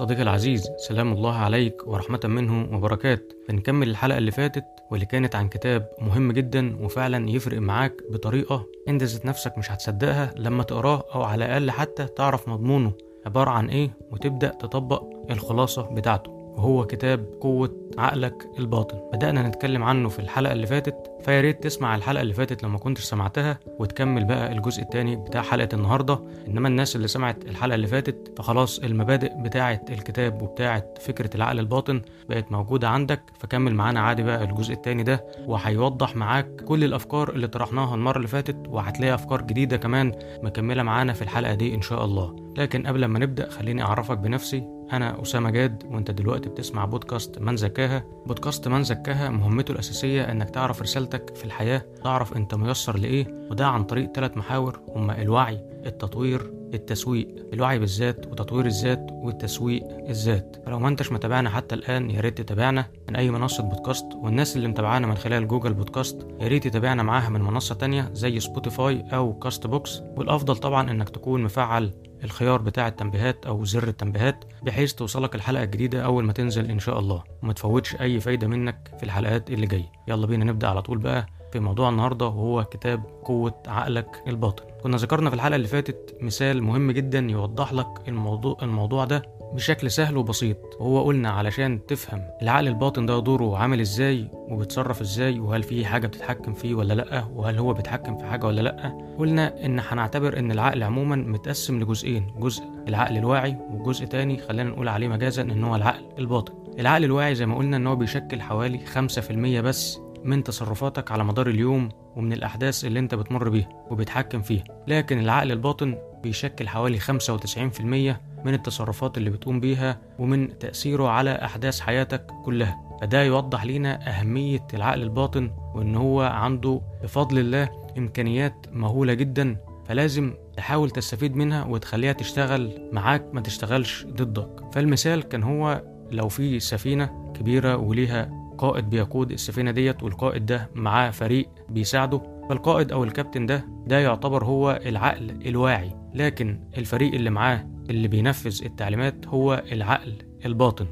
صديقي العزيز سلام الله عليك ورحمة منه وبركات. بنكمل الحلقة اللي فاتت واللي كانت عن كتاب مهم جدا وفعلا يفرق معاك بطريقة أنت ذات نفسك مش هتصدقها لما تقراه أو على الأقل حتى تعرف مضمونه. عبارة عن إيه؟ وتبدأ تطبق الخلاصة بتاعته. وهو كتاب قوة عقلك الباطن. بدأنا نتكلم عنه في الحلقة اللي فاتت. فيا ريت تسمع الحلقة اللي فاتت لما كنتش سمعتها وتكمل بقى الجزء التاني بتاع حلقة النهاردة. إنما الناس اللي سمعت الحلقة اللي فاتت فخلاص المبادئ بتاعة الكتاب وبتاعة فكرة العقل الباطن بقت موجودة عندك. فكمل معانا عادي بقى الجزء التاني ده وهيوضح معاك كل الأفكار اللي طرحناها المرة اللي فاتت وهتلاقي أفكار جديدة كمان مكملة معانا في الحلقة دي إن شاء الله. لكن قبل ما نبدأ خليني أعرفك بنفسي. أنا أسامة جاد وأنت دلوقتي بتسمع بودكاست من زكاها. بودكاست من زكاها مهمته الأساسية إنك تعرف رسالتك في الحياة تعرف أنت ميسر لإيه وده عن طريق ثلاث محاور هما الوعي التطوير التسويق الوعي بالذات وتطوير الذات والتسويق الذات. فلو ما انتش متابعنا حتى الآن يا ريت تتابعنا من أي منصة بودكاست. والناس اللي متابعانا من خلال Google Podcast يا ريت تتابعنا معاها من منصة تانية زي Spotify أو Castbox والأفضل طبعا إنك تكون مفعل الخيار بتاع التنبيهات أو زر التنبيهات بحيث توصلك الحلقة الجديدة أول ما تنزل إن شاء الله. وما تفوتش أي فايدة منك في الحلقات اللي جاية. يلا بينا نبدأ على طول بقى في موضوع النهارده وهو كتاب قوة عقلك الباطن. كنا ذكرنا في الحلقة اللي فاتت مثال مهم جدا يوضح لك الموضوع الموضوع ده بشكل سهل وبسيط. وهو قلنا علشان تفهم العقل الباطن ده دوره عامل إزاي وبيتصرف إزاي وهل في حاجة بتتحكم فيه ولا لأ وهل هو بيتحكم في حاجة ولا لأ. قلنا إن هنعتبر إن العقل عموما متقسم لجزئين جزء العقل الواعي وجزء تاني خلينا نقول عليه مجازا إن هو العقل الباطن. العقل الواعي زي ما قلنا إن هو بيشكل حوالي 5% بس من تصرفاتك على مدار اليوم ومن الأحداث اللي أنت بتمر بيها وبتحكم فيها. لكن العقل الباطن بيشكل حوالي 95% من التصرفات اللي بتقوم بيها ومن تأثيره على أحداث حياتك كلها. فده يوضح لنا أهمية العقل الباطن وإن هو عنده بفضل الله إمكانيات مهولة جدا. فلازم تحاول تستفيد منها وتخليها تشتغل معاك ما تشتغلش ضدك. فالمثال كان هو لو في سفينة كبيرة وليها قائد بيقود السفينة ديت والقائد ده معاه فريق بيساعده فالقائد أو الكابتن ده ده يعتبر هو العقل الواعي لكن الفريق اللي معاه اللي بينفذ التعليمات هو العقل الباطن.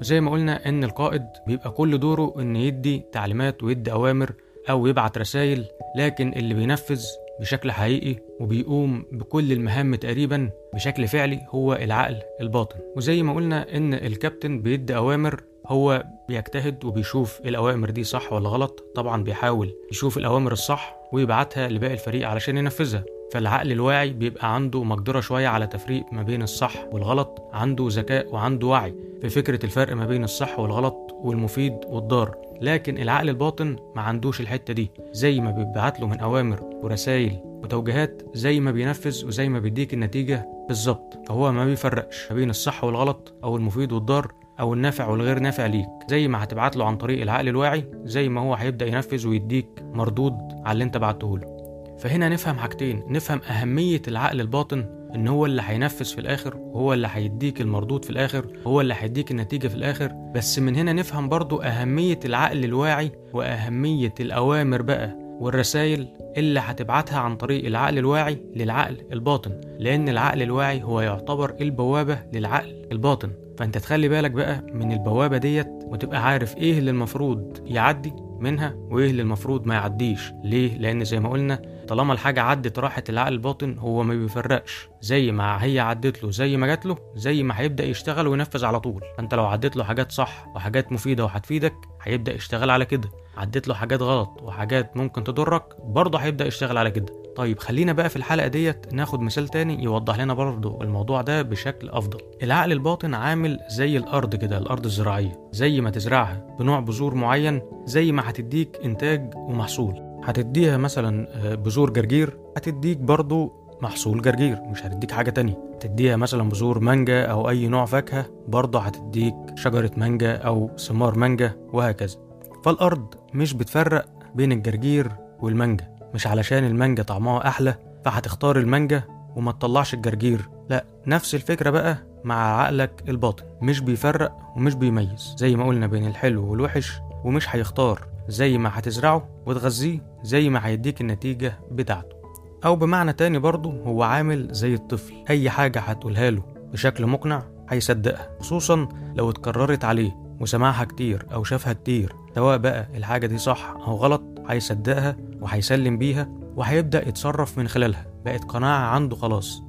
وزي ما قلنا إن القائد بيبقى كل دوره إن يدي تعليمات ويدي أوامر أو يبعت رسائل لكن اللي بينفذ بشكل حقيقي وبيقوم بكل المهام تقريبا بشكل فعلي هو العقل الباطن. وزي ما قلنا إن الكابتن بيدي أوامر هو بيجتهد وبيشوف الأوامر دي صح ولا غلط. طبعا بيحاول يشوف الأوامر الصح ويبعتها لباقي الفريق علشان ينفذها. فالعقل الواعي بيبقى عنده مقدرة شوية على تفريق ما بين الصح والغلط عنده ذكاء وعنده وعي في فكرة الفرق ما بين الصح والغلط والمفيد والضار. لكن العقل الباطن ما عندوش الحتة دي. زي ما بيبعت له من أوامر ورسائل وتوجيهات زي ما بينفذ وزي ما بيديك النتيجة بالظبط. فهو ما بيفرقش ما بين الصح والغلط أو المفيد والضار. أو النافع والغير نافع ليك. زي ما هتبعت له عن طريق العقل الواعي زي ما هو هيبدأ ينفذ ويديك مردود على اللي انت بعته له. فهنا نفهم حاجتين. نفهم أهمية العقل الباطن إن هو اللي هينفذ في الآخر وهو اللي هيديك المردود في الآخر وهو اللي هيديك النتيجة في الآخر. بس من هنا نفهم برضو أهمية العقل الواعي وأهمية الأوامر بقى. والرسائل اللي هتبعتها عن طريق العقل الواعي للعقل الباطن لأن العقل الواعي هو يعتبر البوابة للعقل الباطن. فأنت تخلي بالك بقى من البوابة ديت وتبقى عارف إيه اللي المفروض يعدي منها وإيه اللي المفروض ما يعديش. ليه؟ لأن زي ما قلنا طالما الحاجة عدت راحت العقل الباطن هو ما بيفرقش. زي ما هي عدت له زي ما جات له زي ما هيبدأ يشتغل وينفذ على طول. فأنت لو عدت له حاجات صح وحاجات مفيدة وهتفيدك هيبدأ يشتغل على كده. عدت له حاجات غلط وحاجات ممكن تضرك برضه هيبدأ يشتغل على كده. طيب خلينا بقى في الحلقة ديت ناخد مثال تاني يوضح لنا برضه الموضوع ده بشكل أفضل. العقل الباطن عامل زي الأرض كده الأرض الزراعية. زي ما تزرعها بنوع بذور معين زي ما هتديك إنتاج ومحصول. هتديها مثلا بذور جرجير هتديك برضه محصول جرجير مش هتديك حاجة تانية. تديها مثلا بذور مانجا أو أي نوع فاكهة برضه هتديك شجرة مانجا أو ثمار مانجا وهكذا. فالأرض مش بتفرق بين الجرجير والمانجا. مش علشان المانجا طعمها أحلى فهتختار المانجا وما تطلعش الجرجير. لا نفس الفكرة بقى مع عقلك الباطن. مش بيفرق ومش بيميز زي ما قلنا بين الحلو والوحش ومش هيختار زي ما هتزرعه وتغذيه زي ما هيديك النتيجة بتاعته. أو بمعنى تاني برضه هو عامل زي الطفل. أي حاجة هتقولها له بشكل مقنع هيصدقها خصوصا لو اتكررت عليه وسمعها كتير أو شافها كتير سواء بقى الحاجة دي صح أو غلط هيصدقها وهيسلم بيها وهيبدأ يتصرف من خلالها. بقت قناعة عنده خلاص.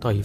طيب.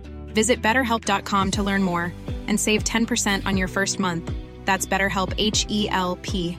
Visit betterhelp.com to learn more and save 10% on your first month. That's BetterHelp H E L P.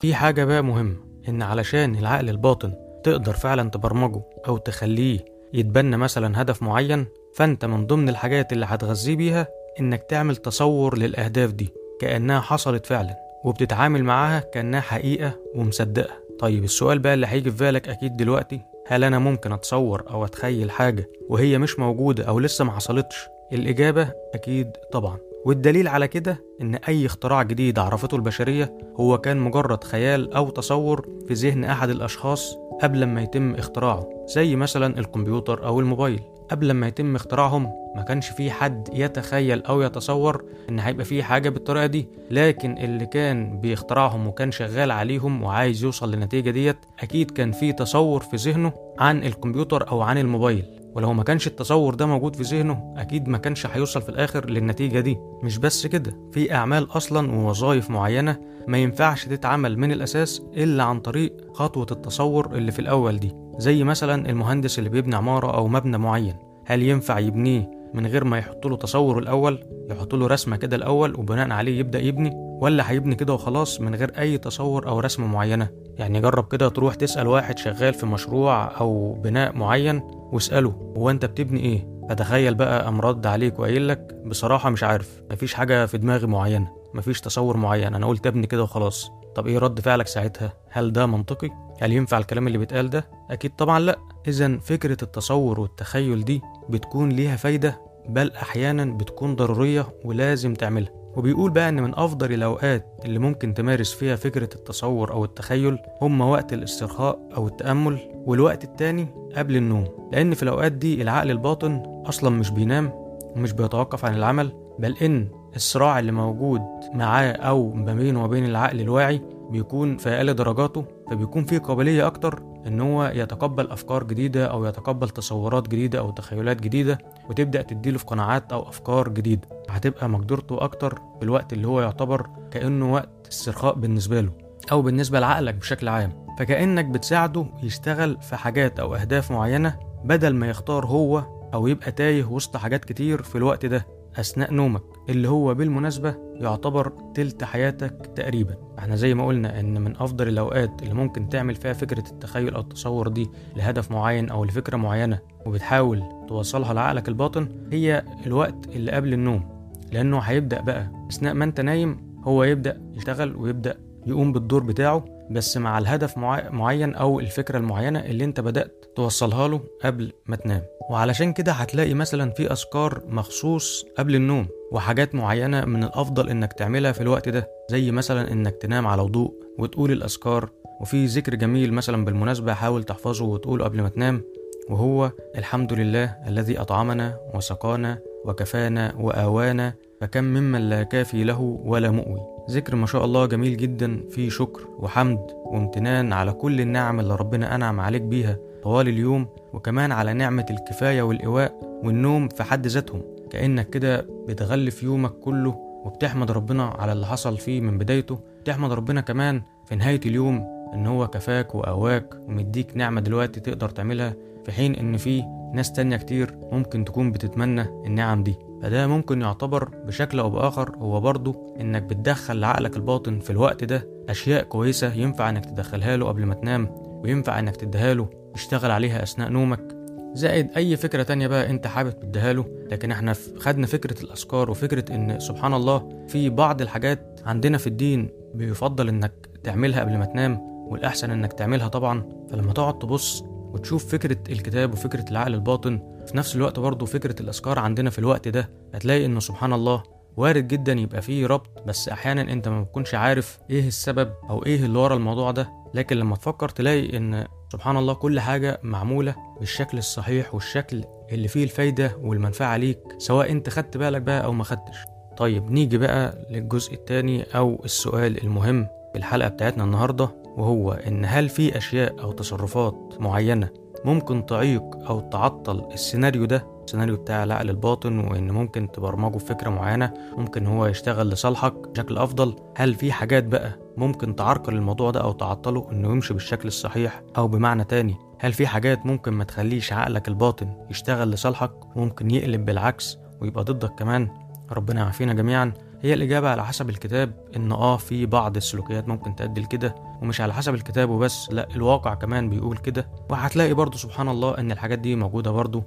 في حاجة بقى مهمة إن علشان العقل الباطن تقدر فعلا تبرمجه أو تخليه يتبنى مثلا هدف معين فأنت من ضمن الحاجات اللي هتغذيه بيها إنك تعمل تصور للأهداف دي كأنها حصلت فعلا وبتتعامل معاها كأنها حقيقة ومصدقها طيب السؤال بقى اللي هيجي في بالك أكيد دلوقتي هل أنا ممكن أتصور أو أتخيل حاجة وهي مش موجودة أو لسه ما حصلتش؟ الإجابة أكيد طبعا والدليل على كده إن أي اختراع جديد عرفته البشرية هو كان مجرد خيال أو تصور في ذهن أحد الأشخاص قبل ما يتم اختراعه زي مثلا الكمبيوتر أو الموبايل قبل ما يتم اختراعهم ما كانش في حد يتخيل أو يتصور إن هيبقى في حاجة بالطريقة دي. لكن اللي كان بيخترعهم وكان شغال عليهم وعايز يوصل للنتيجة ديت أكيد كان في تصور في ذهنه عن الكمبيوتر أو عن الموبايل. ولو ما كانش التصور ده موجود في ذهنه أكيد ما كانش هيوصل في الآخر للنتيجة دي. مش بس كده في أعمال أصلا ووظائف معينة ما ينفعش تتعمل من الأساس إلا عن طريق خطوة التصور اللي في الأول دي. زي مثلا المهندس اللي بيبني عمارة أو مبنى معين. هل ينفع يبنيه من غير ما يحط له تصور الأول؟ يحط له رسمة كده الأول وبناء عليه يبدأ يبني؟ ولا هيبني كده وخلاص من غير أي تصور أو رسمة معينة؟ يعني جرب كده تروح تسأل واحد شغال في مشروع أو بناء معين واسأله هو أنت بتبني إيه؟ فتخيل بقى قام رد عليك وقايل لك بصراحة مش عارف مفيش حاجة في دماغي معينة مفيش تصور معين أنا قلت أبني كده وخلاص. طب إيه رد فعلك ساعتها؟ هل ده منطقي؟ هل ينفع الكلام اللي بيتقال ده؟ أكيد طبعا لأ. إذا فكرة التصور والتخيل دي بتكون ليها فايدة بل أحيانا بتكون ضرورية ولازم تعملها. وبيقول بقى إن من أفضل الأوقات اللي ممكن تمارس فيها فكرة التصور أو التخيل هم وقت الاسترخاء أو التأمل والوقت التاني قبل النوم. لأن في الأوقات دي العقل الباطن أصلا مش بينام ومش بيتوقف عن العمل بل إن الصراع اللي موجود معاه أو ما بينه وبين العقل الواعي بيكون في أقل درجاته فبيكون فيه قابلية أكتر إن هو يتقبل أفكار جديدة أو يتقبل تصورات جديدة أو تخيلات جديدة وتبدأ تديله في قناعات أو أفكار جديدة. هتبقى مقدرته أكتر في الوقت اللي هو يعتبر كأنه وقت استرخاء بالنسبة له أو بالنسبة لعقلك بشكل عام. فكأنك بتساعده يشتغل في حاجات أو أهداف معينة بدل ما يختار هو أو يبقى تايه وسط حاجات كتير في الوقت ده أثناء نومك اللي هو بالمناسبة يعتبر تلت حياتك تقريبا. إحنا زي ما قلنا إن من أفضل الأوقات اللي ممكن تعمل فيها فكرة التخيل أو التصور دي لهدف معين أو لفكرة معينة وبتحاول توصلها لعقلك الباطن هي الوقت اللي قبل النوم. لأنه هيبدأ بقى أثناء ما أنت نايم هو يبدأ يشتغل ويبدأ يقوم بالدور بتاعه بس مع الهدف معين أو الفكرة المعينة اللي أنت بدأت توصلها له قبل ما تنام. وعلشان كده هتلاقي مثلا في أذكار مخصوص قبل النوم. وحاجات معينة من الأفضل إنك تعملها في الوقت ده زي مثلا إنك تنام على وضوء وتقول الأذكار وفي ذكر جميل مثلا بالمناسبة حاول تحفظه وتقوله قبل ما تنام وهو الحمد لله الذي أطعمنا وسقانا وكفانا وآوانا فكم ممن لا كافي له ولا مؤوي. ذكر ما شاء الله جميل جدا فيه شكر وحمد وامتنان على كل النعم اللي ربنا أنعم عليك بيها طوال اليوم وكمان على نعمة الكفاية والإواء والنوم في حد ذاتهم. كأنك كده بتغلف يومك كله وبتحمد ربنا على اللي حصل فيه من بدايته. بتحمد ربنا كمان في نهاية اليوم إن هو كفاك وقواك ومديك نعمة دلوقتي تقدر تعملها في حين إن في ناس تانية كتير ممكن تكون بتتمنى النعم دي. فده ممكن يعتبر بشكل أو بآخر هو برضه إنك بتدخل لعقلك الباطن في الوقت ده أشياء كويسة ينفع إنك تدخلها له قبل ما تنام وينفع إنك تديها له يشتغل عليها أثناء نومك. زائد أي فكرة تانية بقى أنت حابب تديها له. لكن إحنا خدنا فكرة الأذكار وفكرة إن سبحان الله في بعض الحاجات عندنا في الدين بيفضل إنك تعملها قبل ما تنام والأحسن إنك تعملها طبعا. فلما تقعد تبص وتشوف فكرة الكتاب وفكرة العقل الباطن في نفس الوقت برضه فكرة الأذكار عندنا في الوقت ده هتلاقي إنه سبحان الله وارد جدا يبقى فيه ربط. بس أحيانا أنت ما بتكونش عارف إيه السبب أو إيه اللي ورا الموضوع ده. لكن لما تفكر تلاقي إن سبحان الله كل حاجة معمولة بالشكل الصحيح والشكل اللي فيه الفايدة والمنفعة ليك سواء أنت خدت بالك بقى أو ما خدتش. طيب نيجي بقى للجزء التاني أو السؤال المهم في الحلقة بتاعتنا النهاردة وهو إن هل في أشياء أو تصرفات معينة ممكن تعيق أو تعطل السيناريو ده؟ السيناريو بتاع العقل الباطن وإن ممكن تبرمجه بفكرة معينة ممكن هو يشتغل لصالحك بشكل أفضل. هل في حاجات بقى ممكن تعرقل الموضوع ده أو تعطله إنه يمشي بالشكل الصحيح أو بمعنى تاني؟ هل في حاجات ممكن ما تخليش عقلك الباطن يشتغل لصالحك ممكن يقلب بالعكس ويبقى ضدك كمان؟ ربنا يعافينا جميعا. هي الإجابة على حسب الكتاب إن آه في بعض السلوكيات ممكن تؤدي لكده ومش على حسب الكتاب وبس لأ الواقع كمان بيقول كده. وهتلاقي برضو سبحان الله إن الحاجات دي موجودة برضو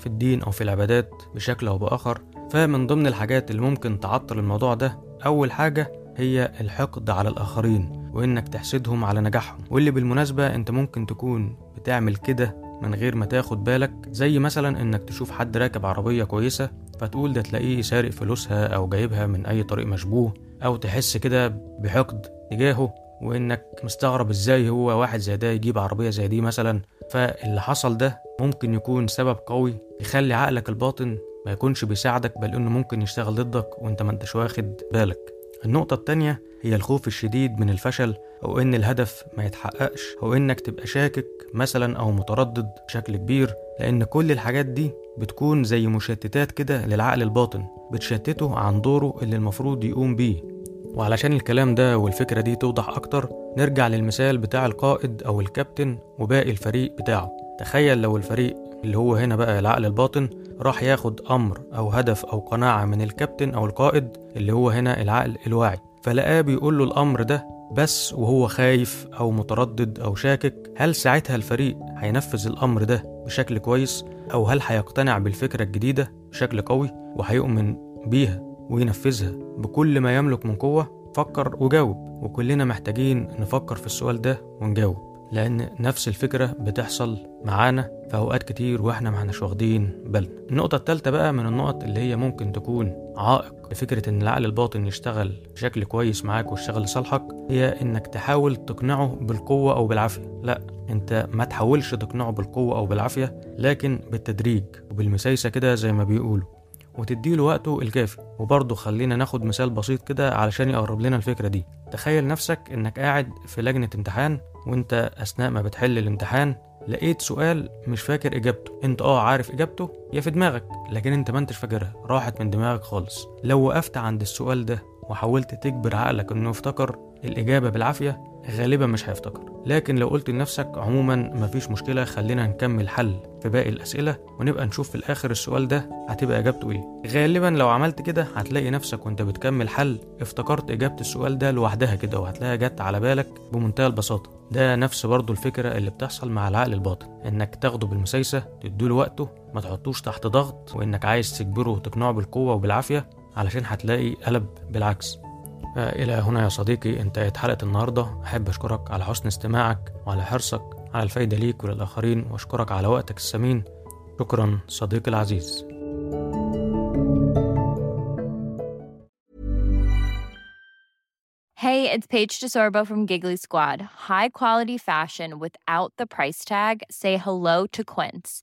في الدين أو في العبادات بشكل أو بآخر فمن ضمن الحاجات اللي ممكن تعطل الموضوع ده أول حاجة هي الحقد على الآخرين وإنك تحسدهم على نجاحهم. واللي بالمناسبة أنت ممكن تكون بتعمل كده من غير ما تاخد بالك زي مثلا إنك تشوف حد راكب عربية كويسة فتقول ده تلاقيه سارق فلوسها أو جايبها من أي طريق مشبوه أو تحس كده بحقد تجاهه. وإنك مستغرب إزاي هو واحد زي ده يجيب عربية زي دي مثلا. فاللي حصل ده ممكن يكون سبب قوي يخلي عقلك الباطن ما يكونش بيساعدك بل إنه ممكن يشتغل ضدك وإنت ما إنتش واخد بالك. النقطة التانية هي الخوف الشديد من الفشل أو إن الهدف ما يتحققش أو إنك تبقى شاكك مثلا أو متردد بشكل كبير لأن كل الحاجات دي بتكون زي مشتتات كده للعقل الباطن بتشتته عن دوره اللي المفروض يقوم بيه. وعلشان الكلام ده والفكرة دي توضح أكتر نرجع للمثال بتاع القائد أو الكابتن وباقي الفريق بتاعه. تخيل لو الفريق اللي هو هنا بقى العقل الباطن راح ياخد أمر أو هدف أو قناعة من الكابتن أو القائد اللي هو هنا العقل الواعي. فلقاه بيقول له الأمر ده بس وهو خايف أو متردد أو شاكك هل ساعتها الفريق هينفذ الأمر ده بشكل كويس؟ أو هل هيقتنع بالفكرة الجديدة بشكل قوي وهيؤمن بيها؟ وينفذها بكل ما يملك من قوة فكر وجاوب. وكلنا محتاجين نفكر في السؤال ده ونجاوب لأن نفس الفكرة بتحصل معانا في أوقات كتير وإحنا ما احناش واخدين بالنا. النقطة التالتة بقى من النقط اللي هي ممكن تكون عائق لفكرة إن العقل الباطن يشتغل بشكل كويس معاك ويشتغل لصالحك هي إنك تحاول تقنعه بالقوة أو بالعافية. لا أنت ما تحاولش تقنعه بالقوة أو بالعافية لكن بالتدريج وبالمسايسة كده زي ما بيقولوا. وتديله وقته الكافي. وبرضه خلينا ناخد مثال بسيط كده علشان يقرب لنا الفكرة دي. تخيل نفسك إنك قاعد في لجنة امتحان وأنت أثناء ما بتحل الامتحان لقيت سؤال مش فاكر إجابته. أنت آه عارف إجابته يا في دماغك لكن أنت ما أنتش فاكرها. راحت من دماغك خالص. لو وقفت عند السؤال ده وحاولت تجبر عقلك إنه يفتكر الإجابة بالعافية غالبا مش هيفتكر. لكن لو قلت لنفسك عموما مفيش مشكلة خلينا نكمل حل في باقي الأسئلة ونبقى نشوف في الآخر السؤال ده هتبقى إجابته إيه. غالبا لو عملت كده هتلاقي نفسك وأنت بتكمل حل افتكرت إجابة السؤال ده لوحدها كده وهتلاقيها جت على بالك بمنتهى البساطة. ده نفس برضو الفكرة اللي بتحصل مع العقل الباطن إنك تاخده بالمسايسة تديله وقته ما تحطوش تحت ضغط وإنك عايز تجبره وتقنعه بالقوة وبالعافية علشان هتلاقي قلب بالعكس. إلى هنا يا صديقي انتهت حلقة النهاردة أحب أشكرك على حسن استماعك وعلى حرصك على الفايدة ليك وللآخرين وأشكرك على وقتك الثمين شكرا صديقي العزيز Hey, it's Paige DeSorbo from Giggly Squad. High quality fashion without the price tag. Say hello to Quince.